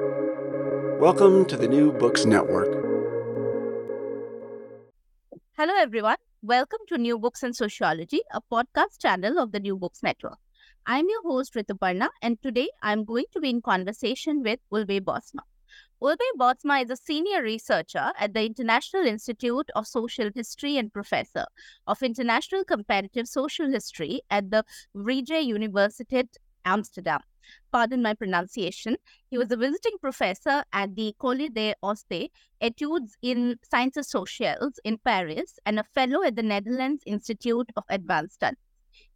Welcome to the New Books Network. Hello, everyone. Welcome to New Books and Sociology, a podcast channel of the New Books Network. I'm your host, Rituparna, and today I'm going to be in conversation with Ulbe Bosma. Ulbe Bosma is a senior researcher at the International Institute of Social History and professor of International Comparative Social History at the Vrije Universiteit Amsterdam. Pardon my pronunciation. He was a mm-hmm. visiting professor at the École des Hautes Etudes in Sciences Sociales in Paris and a fellow at the Netherlands Institute of Advanced Studies.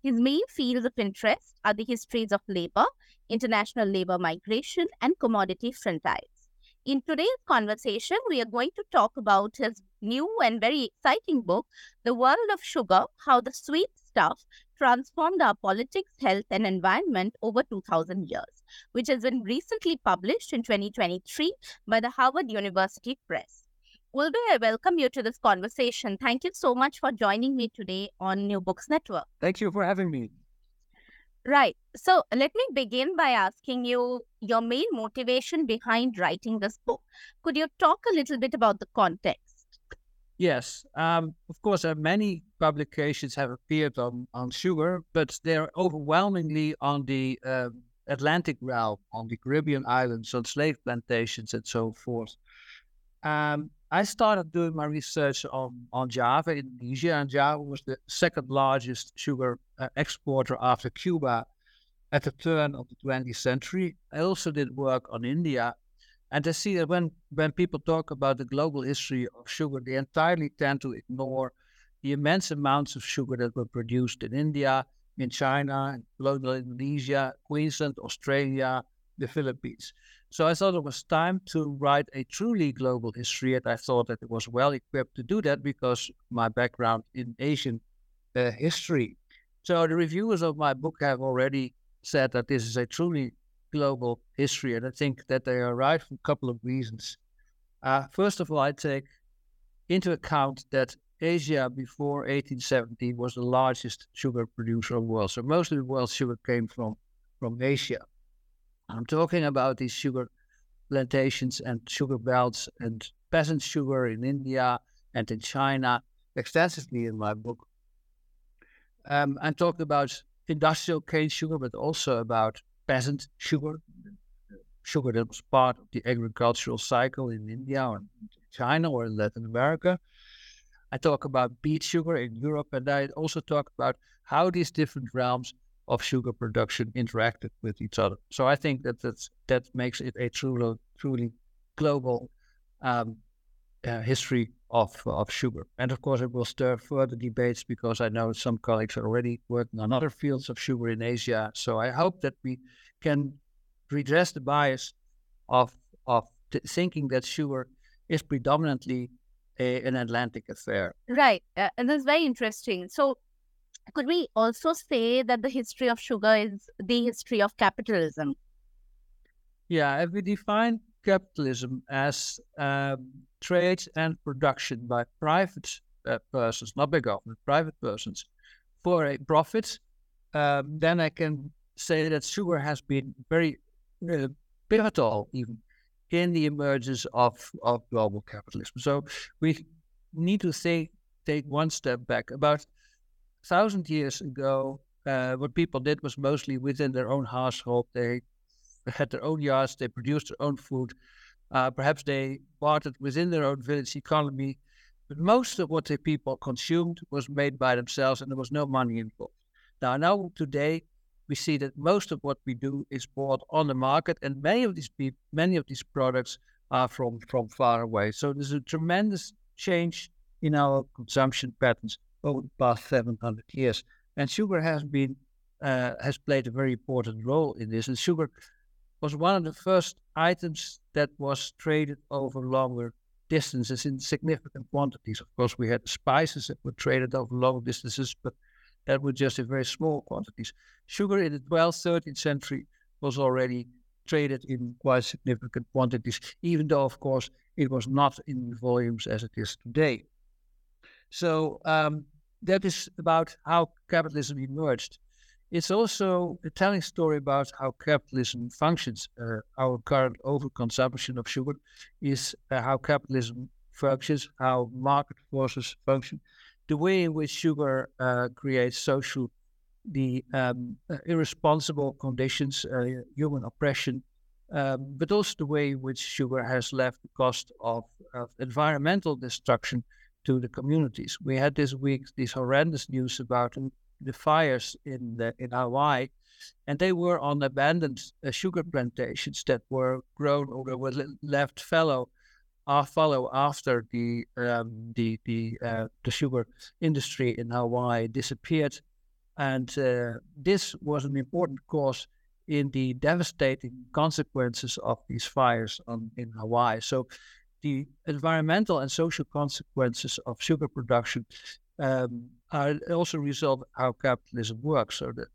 His main fields of interest are the histories of labor, international labor migration, and commodity frontiers. In today's conversation, we are going to talk about his new and very exciting book, The World of Sugar How the Sweet Stuff Transformed Our Politics, Health, and Environment Over 2000 Years, which has been recently published in 2023 by the Harvard University Press. Ulbe, I welcome you to this conversation. Thank you so much for joining me today on New Books Network. Thank you for having me. Right. So let me begin by asking you your main motivation behind writing this book. Could you talk a little bit about the context? Yes. Um, of course, uh, many publications have appeared on, on sugar, but they're overwhelmingly on the uh, Atlantic realm, on the Caribbean islands, on slave plantations, and so forth. Um, I started doing my research on, on Java, Indonesia, and Java was the second largest sugar uh, exporter after Cuba at the turn of the 20th century. I also did work on India. And I see that when, when people talk about the global history of sugar, they entirely tend to ignore the immense amounts of sugar that were produced in India, in China, in colonial Indonesia, Queensland, Australia, the Philippines. So I thought it was time to write a truly global history, and I thought that it was well equipped to do that because my background in Asian uh, history. So the reviewers of my book have already said that this is a truly global history, and I think that they are right for a couple of reasons. Uh, first of all, I take into account that Asia before 1870 was the largest sugar producer of the world. So most of the world's sugar came from, from Asia. I'm talking about these sugar plantations and sugar belts and peasant sugar in India and in China extensively in my book. Um, I'm talking about industrial cane sugar, but also about peasant sugar, sugar that was part of the agricultural cycle in India or China or in Latin America. I talk about beet sugar in Europe, and I also talk about how these different realms of sugar production interacted with each other. So I think that that's, that makes it a truly, truly global um, uh, history of of sugar. And of course, it will stir further debates because I know some colleagues are already working on other fields of sugar in Asia. So I hope that we can redress the bias of of t- thinking that sugar is predominantly a, an Atlantic affair. Right, uh, and that's very interesting. So could we also say that the history of sugar is the history of capitalism? Yeah, if we define capitalism as um, trade and production by private uh, persons, not by government, private persons, for a profit, um, then I can say that sugar has been very uh, pivotal even in the emergence of, of global capitalism. So we need to say, take one step back. About thousand years ago, uh, what people did was mostly within their own household. They had their own yards, they produced their own food. Uh, perhaps they bartered within their own village economy, but most of what the people consumed was made by themselves, and there was no money involved. Now, now today, we see that most of what we do is bought on the market, and many of these people, many of these products are from from far away. So there's a tremendous change in our consumption patterns over the past 700 years. And sugar has been uh, has played a very important role in this. And sugar was one of the first items that was traded over longer distances in significant quantities. Of course, we had spices that were traded over long distances, but that were just in very small quantities. Sugar in the 12th, 13th century was already traded in quite significant quantities, even though, of course, it was not in volumes as it is today. So um, that is about how capitalism emerged. it's also a telling story about how capitalism functions. Uh, our current overconsumption of sugar is uh, how capitalism functions, how market forces function, the way in which sugar uh, creates social, the um, uh, irresponsible conditions, uh, human oppression, um, but also the way in which sugar has left the cost of, of environmental destruction to the communities. We had this week this horrendous news about the fires in the, in Hawaii, and they were on abandoned uh, sugar plantations that were grown or were left fallow, uh, after the um, the the uh, the sugar industry in Hawaii disappeared, and uh, this was an important cause in the devastating consequences of these fires on, in Hawaii. So, the environmental and social consequences of sugar production um, are also result how capitalism works. So the,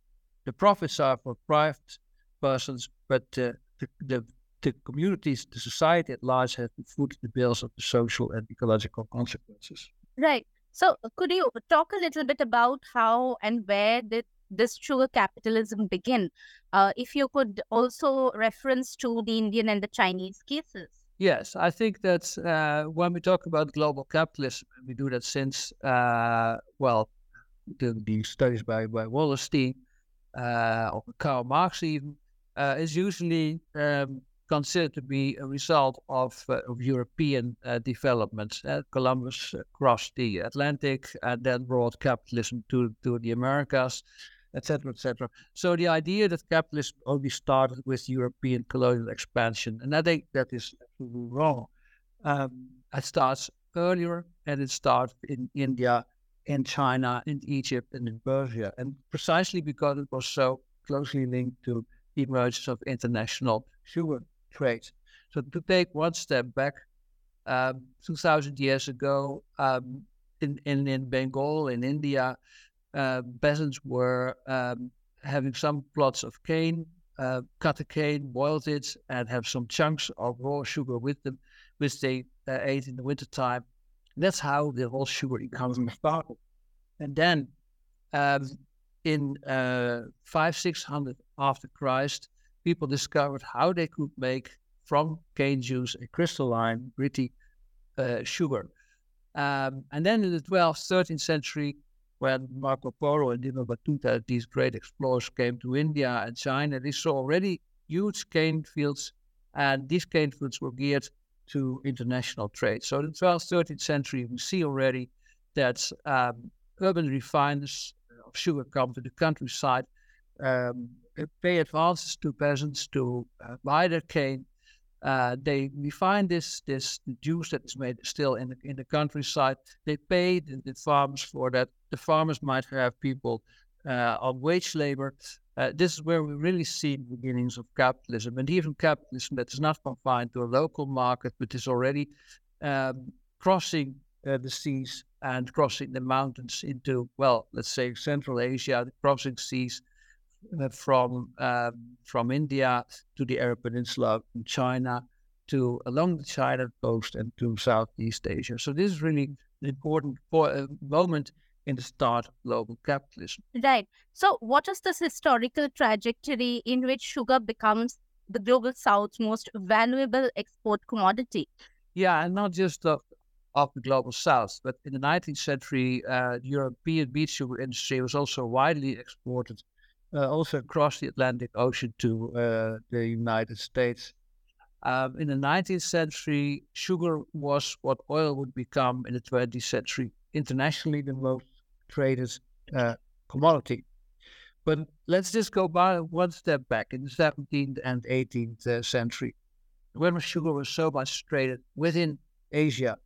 the profits are for private persons, but uh, the, the, the communities, the society at large has to foot the bills of the social and ecological consequences. Right. So could you talk a little bit about how and where did this sugar capitalism begin? Uh, if you could also reference to the Indian and the Chinese cases. Yes, I think that uh, when we talk about global capitalism, we do that since, uh, well, the, the, studies by, by Wallerstein uh, or Karl Marx even, uh, is usually um, considered to be a result of, uh, of European uh, development. Columbus crossed the Atlantic and then brought capitalism to, to the Americas etc., etc. So the idea that capitalism only started with European colonial expansion, and I think that is wrong. Um, it starts earlier, and it starts in India, in China, in Egypt, and in Persia, and precisely because it was so closely linked to the emergence of international sugar trade. So to take one step back, um, 2,000 years ago, um, in, in, in Bengal, in India, uh, peasants were um, having some plots of cane, uh, cut the cane, boiled it, and have some chunks of raw sugar with them, which they uh, ate in the wintertime. That's how the whole sugar economy started. And then um, in uh, five, six hundred after Christ, people discovered how they could make from cane juice a crystalline, gritty uh, sugar. Um, and then in the 12th, 13th century, when Marco Polo and Ibn Battuta, these great explorers, came to India and China, they saw already huge cane fields, and these cane fields were geared to international trade. So in the 12th, 13th century, we see already that um, urban refiners of sugar come to the countryside, um, pay advances to peasants to uh, buy their cane, uh, they refine this this juice that is made still in the, in the countryside. They pay the, the farmers for that. The farmers might have people uh, on wage labor. Uh, this is where we really see the beginnings of capitalism, and even capitalism that is not confined to a local market, but is already um, crossing uh, the seas and crossing the mountains into, well, let's say Central Asia, crossing seas from um, from India to the Arab Peninsula, from China to along the China coast and to Southeast Asia. So this is really an important uh, moment in the start of global capitalism. Right. So what is this historical trajectory in which sugar becomes the global south's most valuable export commodity? Yeah, and not just of, of the global south, but in the 19th century, uh, European beet sugar industry was also widely exported uh, also across the Atlantic Ocean to uh, the United States. Um, in the 19th century, sugar was what oil would become in the 20th century, internationally the most traded uh, commodity. But let's just go by one step back in the 17th and 18th uh, century, when sugar was so much traded within Asia.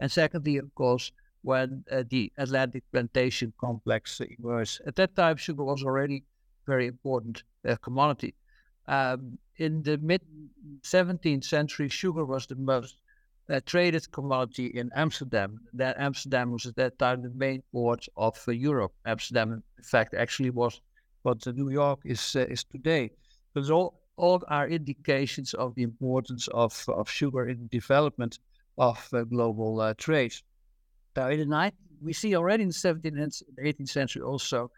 And secondly, of course, when uh, the Atlantic plantation complex emerged. At that time, sugar was already very important uh, commodity. Um, in the mid 17th century, sugar was the most uh, traded commodity in Amsterdam. That Amsterdam was at that time the main port of uh, Europe. Amsterdam, in fact, actually was what New York is uh, is today. But all all are indications of the importance of of sugar in development of uh, global uh, trade. Now, in the night, we see already in the 17th and 18th century also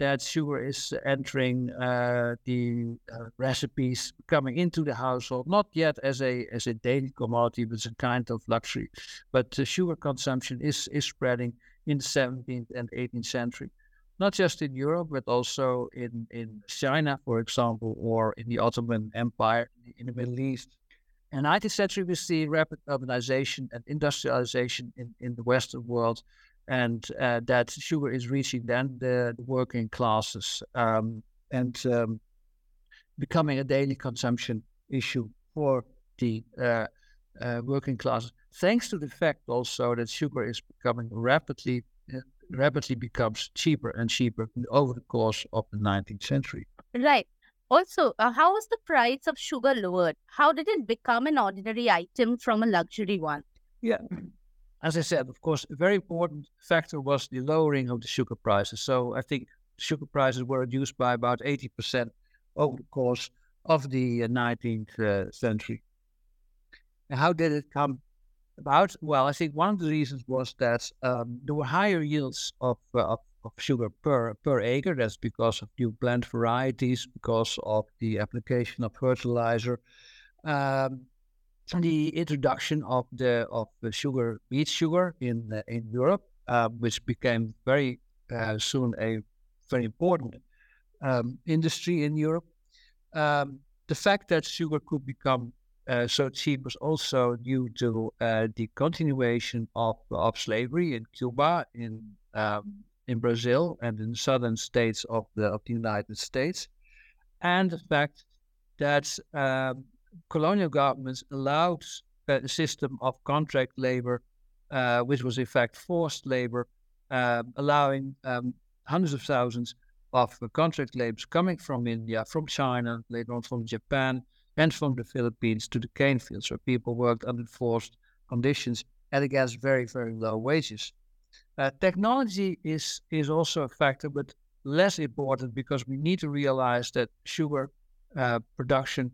that sugar is entering uh, the uh, recipes coming into the household, not yet as a as a daily commodity, but as a kind of luxury. But sugar consumption is is spreading in the 17th and 18th century, not just in Europe, but also in in China, for example, or in the Ottoman Empire in the Middle East. In the 19th century, we see rapid urbanization and industrialization in, in the Western world, and uh, that sugar is reaching then the, the working classes um, and um, becoming a daily consumption issue for the uh, uh, working classes. Thanks to the fact also that sugar is becoming rapidly uh, rapidly becomes cheaper and cheaper over the course of the 19th century. Right. Also, uh, how was the price of sugar lowered? How did it become an ordinary item from a luxury one? Yeah. As I said, of course, a very important factor was the lowering of the sugar prices. So I think sugar prices were reduced by about 80% over the course of the 19th uh, uh, century. And how did it come about? Well, I think one of the reasons was that um, there were higher yields of, uh, of of sugar per per acre. That's because of new plant varieties, because of the application of fertilizer, um, the introduction of the of the sugar beet sugar in uh, in Europe, uh, which became very uh, soon a very important um, industry in Europe. Um, the fact that sugar could become uh, so cheap was also due to uh, the continuation of, of slavery in Cuba, in um, in Brazil and in southern states of the of the United States, and the fact that um, colonial governments allowed a system of contract labor, uh, which was in fact forced labor, uh, allowing um, hundreds of thousands of uh, contract laborers coming from India, from China, later on from Japan, and from the Philippines to the cane fields, where people worked under forced conditions and against very, very low wages. Uh, technology is is also a factor, but less important because we need to realize that sugar uh, production,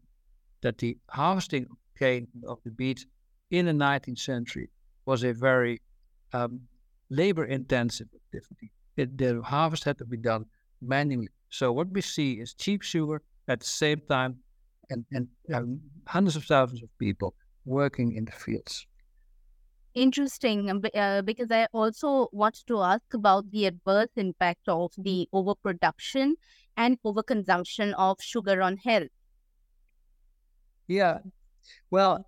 that the harvesting cane of the beet in the 19th century was a very um, labor-intensive activity. It, the harvest had to be done manually. So what we see is cheap sugar at the same time, and and um, hundreds of thousands of people working in the fields interesting um, uh, because I also want to ask about the adverse impact of the overproduction and overconsumption of sugar on health. Yeah, well,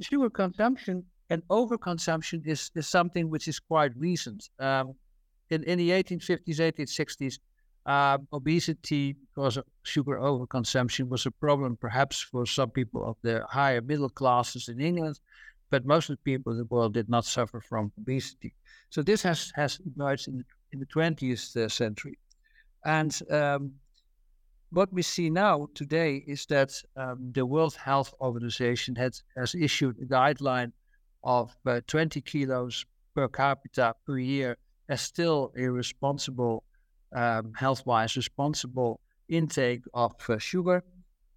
sugar consumption and overconsumption is, is something which is quite recent. Um, in, in the 1850s, 1860s, uh, obesity because of sugar overconsumption was a problem perhaps for some people of the higher middle classes in England, but most of the people in the world did not suffer from obesity. So this has, has emerged in, in the 20th uh, century. And um, what we see now today is that um, the World Health Organization has, has issued a guideline of uh, 20 kilos per capita per year as still a responsible, um, health wise, responsible intake of uh, sugar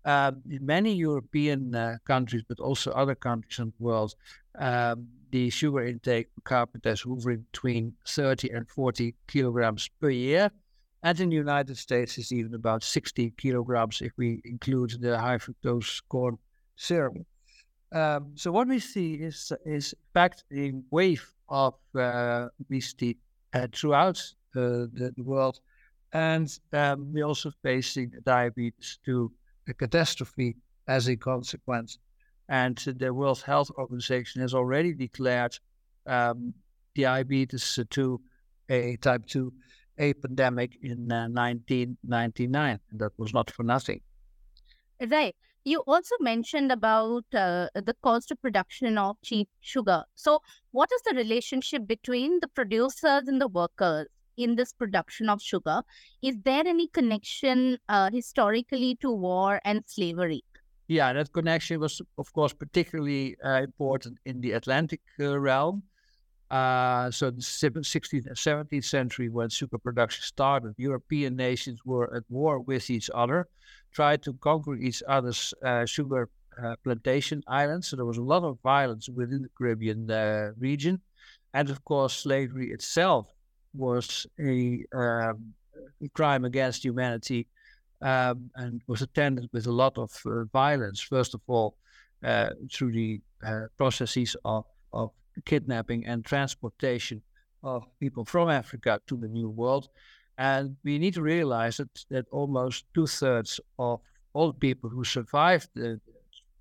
um, in many European uh, countries, but also other countries in the world, um, the sugar intake per capita is hovering between 30 and 40 kilograms per year. And in the United States, it's even about 60 kilograms if we include the high fructose corn syrup. Um, so what we see is, is in fact, a wave of uh, obesity uh, throughout uh, the, the, world. And um, we're also facing diabetes to a catastrophe as a consequence. And the World Health Organization has already declared um, diabetes to a type 2 a pandemic in uh, 1999. And that was not for nothing. Right. You also mentioned about uh, the cost of production of cheap sugar. So, what is the relationship between the producers and the workers? in this production of sugar. Is there any connection uh, historically to war and slavery? Yeah, that connection was, of course, particularly uh, important in the Atlantic uh, realm. Uh, so the 16th and 17th century, when sugar production started, European nations were at war with each other, tried to conquer each other's uh, sugar uh, plantation islands. So there was a lot of violence within the Caribbean region. And of course, slavery itself was a um, crime against humanity um, and was attended with a lot of uh, violence. First of all, uh, through the uh, processes of, of kidnapping and transportation of people from Africa to the New World. And we need to realize that, that almost two thirds of all people who survived the,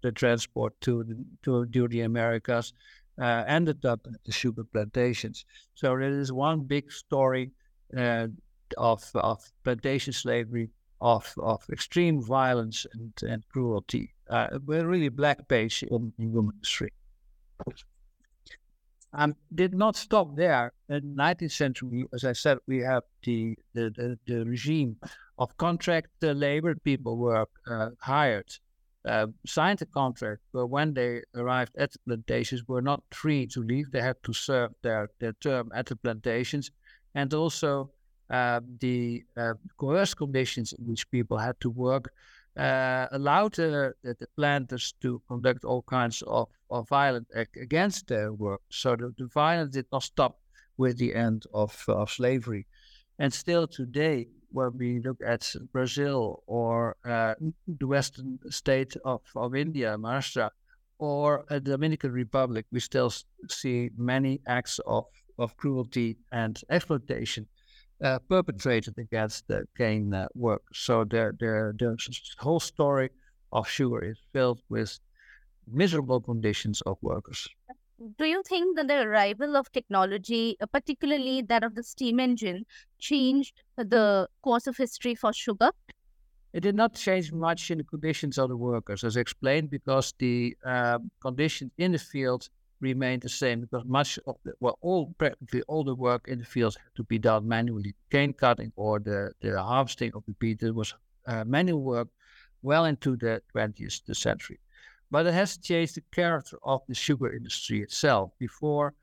the transport to the, to, to the Americas uh, ended up at the sugar plantations. So there is one big story uh, of, of plantation slavery, of, of extreme violence and, and cruelty. Uh, a really black page in, in human history. Um, did not stop there. In the 19th century, as I said, we have the the, the, the regime of contract uh, labor. People were uh, hired, uh, signed a contract, but when they arrived at the plantations, were not free to leave. They had to serve their, their term at the plantations, and also uh, the uh, coerced conditions in which people had to work uh, allowed the, the, planters to conduct all kinds of, of violence against their work. So the, the violence did not stop with the end of, of slavery. And still today, when we look at Brazil or uh, the western state of, of India, Maharashtra, or the Dominican Republic, we still see many acts of, of cruelty and exploitation uh, perpetrated against the cane uh, work. So the, the, the whole story of sugar is filled with miserable conditions of workers. Do you think that the arrival of technology, uh, particularly that of the steam engine, changed the course of history for sugar? It did not change much in the conditions of the workers, as explained, because the uh, conditions in the field remained the same because much of the well all practically all the work in the fields had to be done manually. Cane cutting or the, the harvesting of the beet was uh, manual work well into the 20th century. But it has changed the character of the sugar industry itself. Before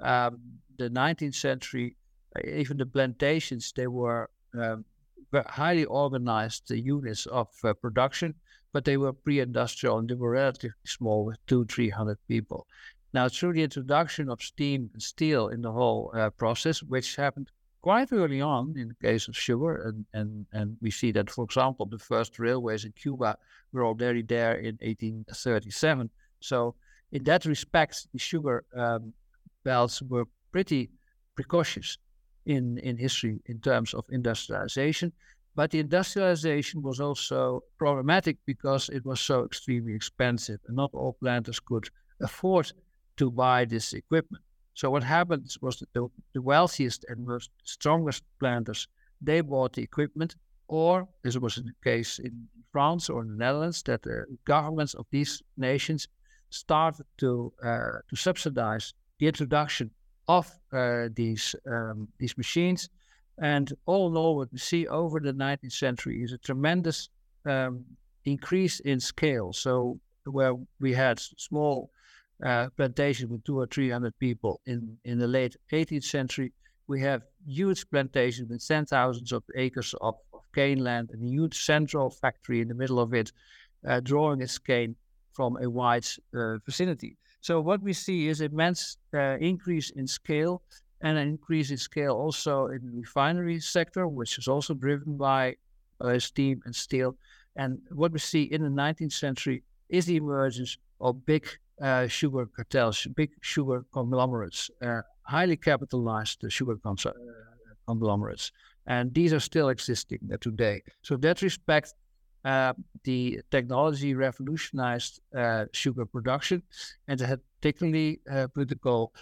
um, the 19th century uh, even the plantations they were um, highly organized units of uh, production but they were pre-industrial and they were relatively small with two, three hundred people. Now, through the introduction of steam and steel in the whole uh, process, which happened quite early on in the case of sugar, and, and, and we see that, for example, the first railways in Cuba were already there in 1837. So, in that respect, the sugar um, belts were pretty precocious in, in history in terms of industrialization. But the industrialization was also problematic because it was so extremely expensive, and not all planters could afford to buy this equipment. So what happened was that the, the wealthiest and most strongest planters, they bought the equipment, or as was the case in France or in the Netherlands, that the governments of these nations started to uh, to subsidize the introduction of uh, these um, these machines. And all in all, what we see over the 19th century is a tremendous um, increase in scale. So where we had small uh, plantations with two or three hundred people in, in the late 18th century. We have huge plantations with ten thousands of acres of, of cane land and a huge central factory in the middle of it, uh, drawing its cane from a wide uh, vicinity. So what we see is immense uh, increase in scale and an increase in scale also in the refinery sector, which is also driven by uh, steam and steel. And what we see in the 19th century is the emergence of big uh, sugar cartels, big sugar conglomerates, uh, highly capitalized sugar uh, conglomerates. And these are still existing today. So, in that respect, uh, the technology revolutionized uh, sugar production and it had particularly political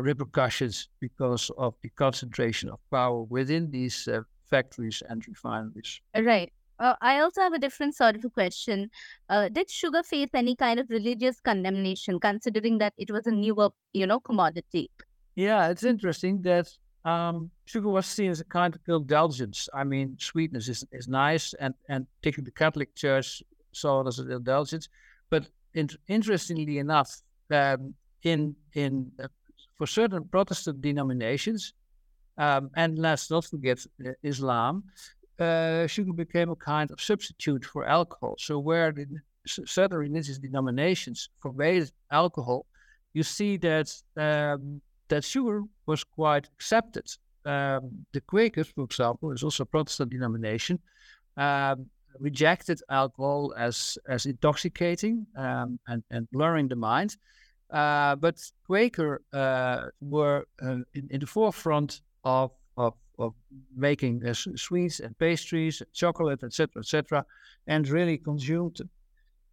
repercussions because of the concentration of power within these factories and refineries. Right. Uh, I also have a different sort of a question. Uh, did sugar face any kind of religious condemnation, considering that it was a newer, you know, commodity? Yeah, it's interesting that um, sugar was seen as a kind of indulgence. I mean, sweetness is, is nice, and and particularly the Catholic Church saw it as an indulgence. But in, interestingly enough, um, in in uh, for certain Protestant denominations, um, and let's not forget uh, Islam, uh, sugar became a kind of substitute for alcohol. So where the certain religious denominations forbade alcohol, you see that um, that sugar was quite accepted um, the Quakers, for example, is also a Protestant denomination, um, rejected alcohol as as intoxicating um, and and blurring the mind. Uh, but Quaker uh, were uh, in, in, the forefront of of, making uh, sweets and pastries, chocolate, etc., etc., and really consumed them.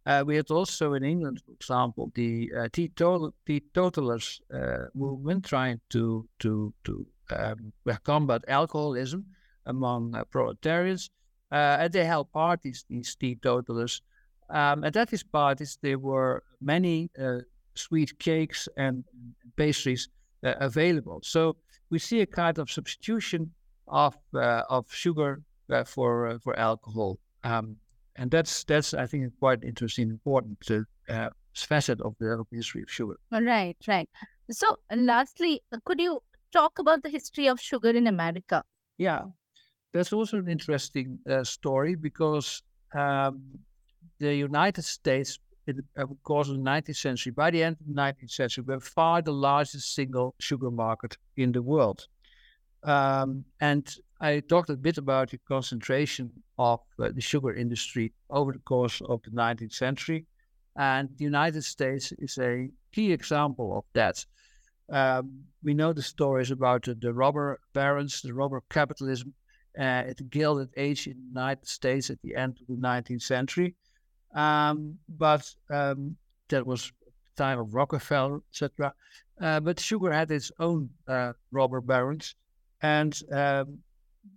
Uh, we had also in England, for example, the uh, teetotal, teetotalers uh, movement trying to to to um, combat alcoholism among uh, proletarians, uh, and they held parties. These teetotalers, um, and at these parties there were many uh, sweet cakes and pastries available. So we see a kind of substitution of of sugar for for alcohol. Um, and that's that's I think quite interesting, important uh, facet of the history of sugar. Right, right. So, lastly, uh, could you talk about the history of sugar in America? Yeah, that's also an interesting uh, story because um, the United States, in the course of the 19th century, by the end of the 19th century, were far the largest single sugar market in the world. Um, and I talked a bit about the concentration of uh, the sugar industry over the course of the 19th century. And the United States is a key example of that. Um, we know the stories about the, the robber barons, the robber capitalism uh, at the Gilded Age in the United States at the end of the 19th century. Um, but um, that was time of Rockefeller, etc. Uh, but sugar had its own uh, robber barons. And um,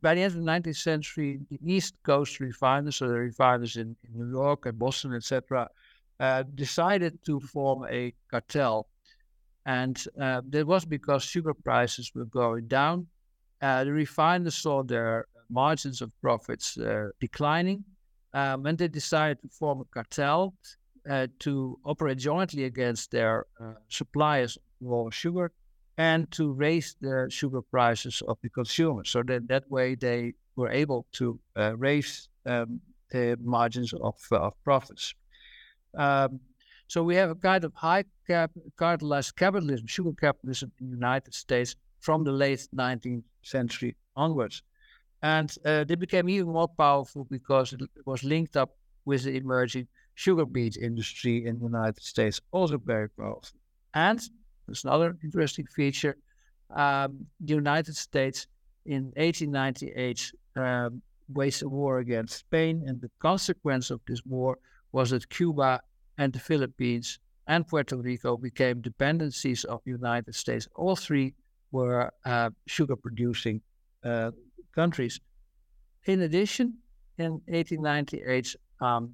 by the end of the 19th century, the East Coast refiners, so the refiners in, in New York and Boston, etc., uh, decided to form a cartel. And uh, that was because sugar prices were going down. Uh, the refiners saw their margins of profits uh, declining, um, and they decided to form a cartel uh, to operate jointly against their uh, suppliers of sugar and to raise the sugar prices of the consumers. So that that way they were able to uh, raise um, the margins of, uh, of profits. Um, so we have a kind of high cap, cartelized capitalism, sugar capitalism in the United States from the late 19th century onwards. And uh, they became even more powerful because it was linked up with the emerging sugar beet industry in the United States, also very powerful. And there's another interesting feature. Um, the United States in 1898 um, waged a war against Spain, and the consequence of this war was that Cuba and the Philippines and Puerto Rico became dependencies of the United States. All three were uh, sugar producing uh, countries. In addition, in 1898, um,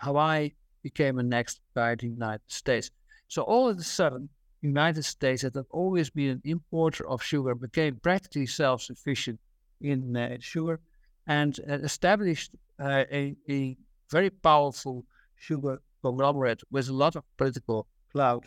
Hawaii became annexed by the United States. So all of a sudden, United States that had always been an importer of sugar became practically self-sufficient in uh, sugar and uh, established uh, a, a very powerful sugar conglomerate with a lot of political clout.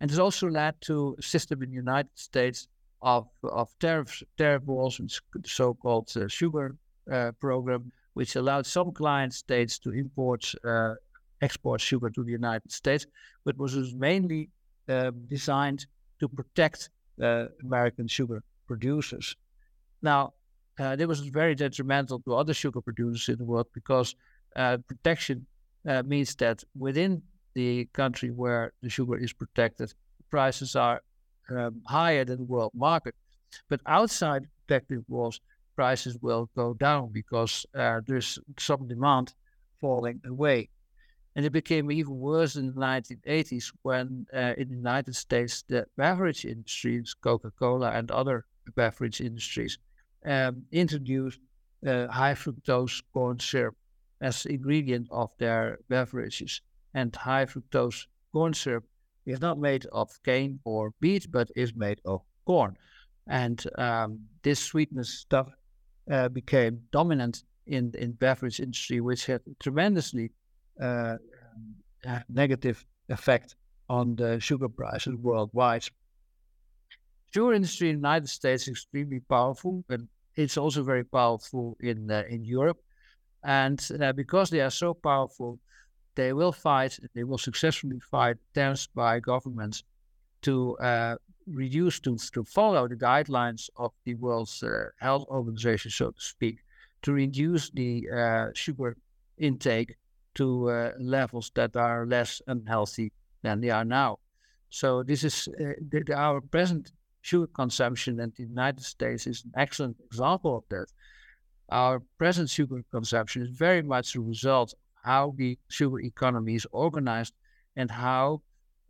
And this also led to a system in the United States of, of tariff, tariff walls, the so-called uh, sugar uh, program, which allowed some client states to import, uh, export sugar to the United States, but was mainly uh, designed to protect uh, American sugar producers. Now, uh, this was very detrimental to other sugar producers in the world because uh, protection means that within the country where the sugar is protected, prices are um, higher than the world market. But outside protective walls, prices will go down because uh, there's some demand falling away. And it became even worse in the 1980s when, uh, in the United States, the beverage industries, Coca Cola and other beverage industries, um, introduced uh, high fructose corn syrup as ingredient of their beverages. And high fructose corn syrup is not made of cane or beet, but is made of corn. And um, this sweetness stuff uh, became dominant in in beverage industry, which had tremendously uh, negative effect on the sugar prices worldwide. Sugar industry in the United States is extremely powerful, but it's also very powerful in uh, in Europe. And uh, because they are so powerful, they will fight, they will successfully fight attempts by governments to uh, reduced to, to follow the guidelines of the World uh, Health Organization, so to speak, to reduce the uh, sugar intake to uh, levels that are less unhealthy than they are now. So this is uh, the, our present sugar consumption in the United States is an excellent example of that. Our present sugar consumption is very much a result how the sugar economy is organized and how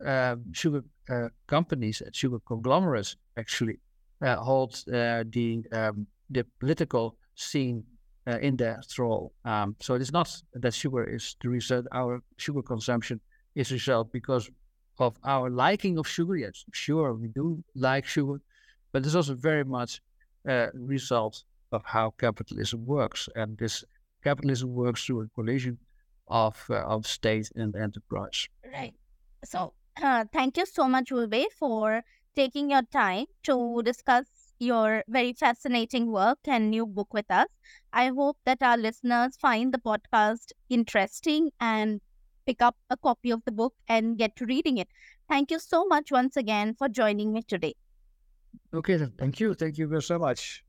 uh, sugar uh, companies and sugar conglomerates actually uh, hold uh, the um, the political scene uh, in their thrall. Um, so it's not that sugar is the result. Our sugar consumption is a result because of our liking of sugar. Yes, sure, we do like sugar, but it's also very much a result of how capitalism works. And this capitalism works through a collision of uh, of state and enterprise. Right. So, uh, thank you so much, Ulbe, for taking your time to discuss your very fascinating work and new book with us. I hope that our listeners find the podcast interesting and pick up a copy of the book and get to reading it. Thank you so much once again for joining me today. Okay, thank you. Thank you very so much.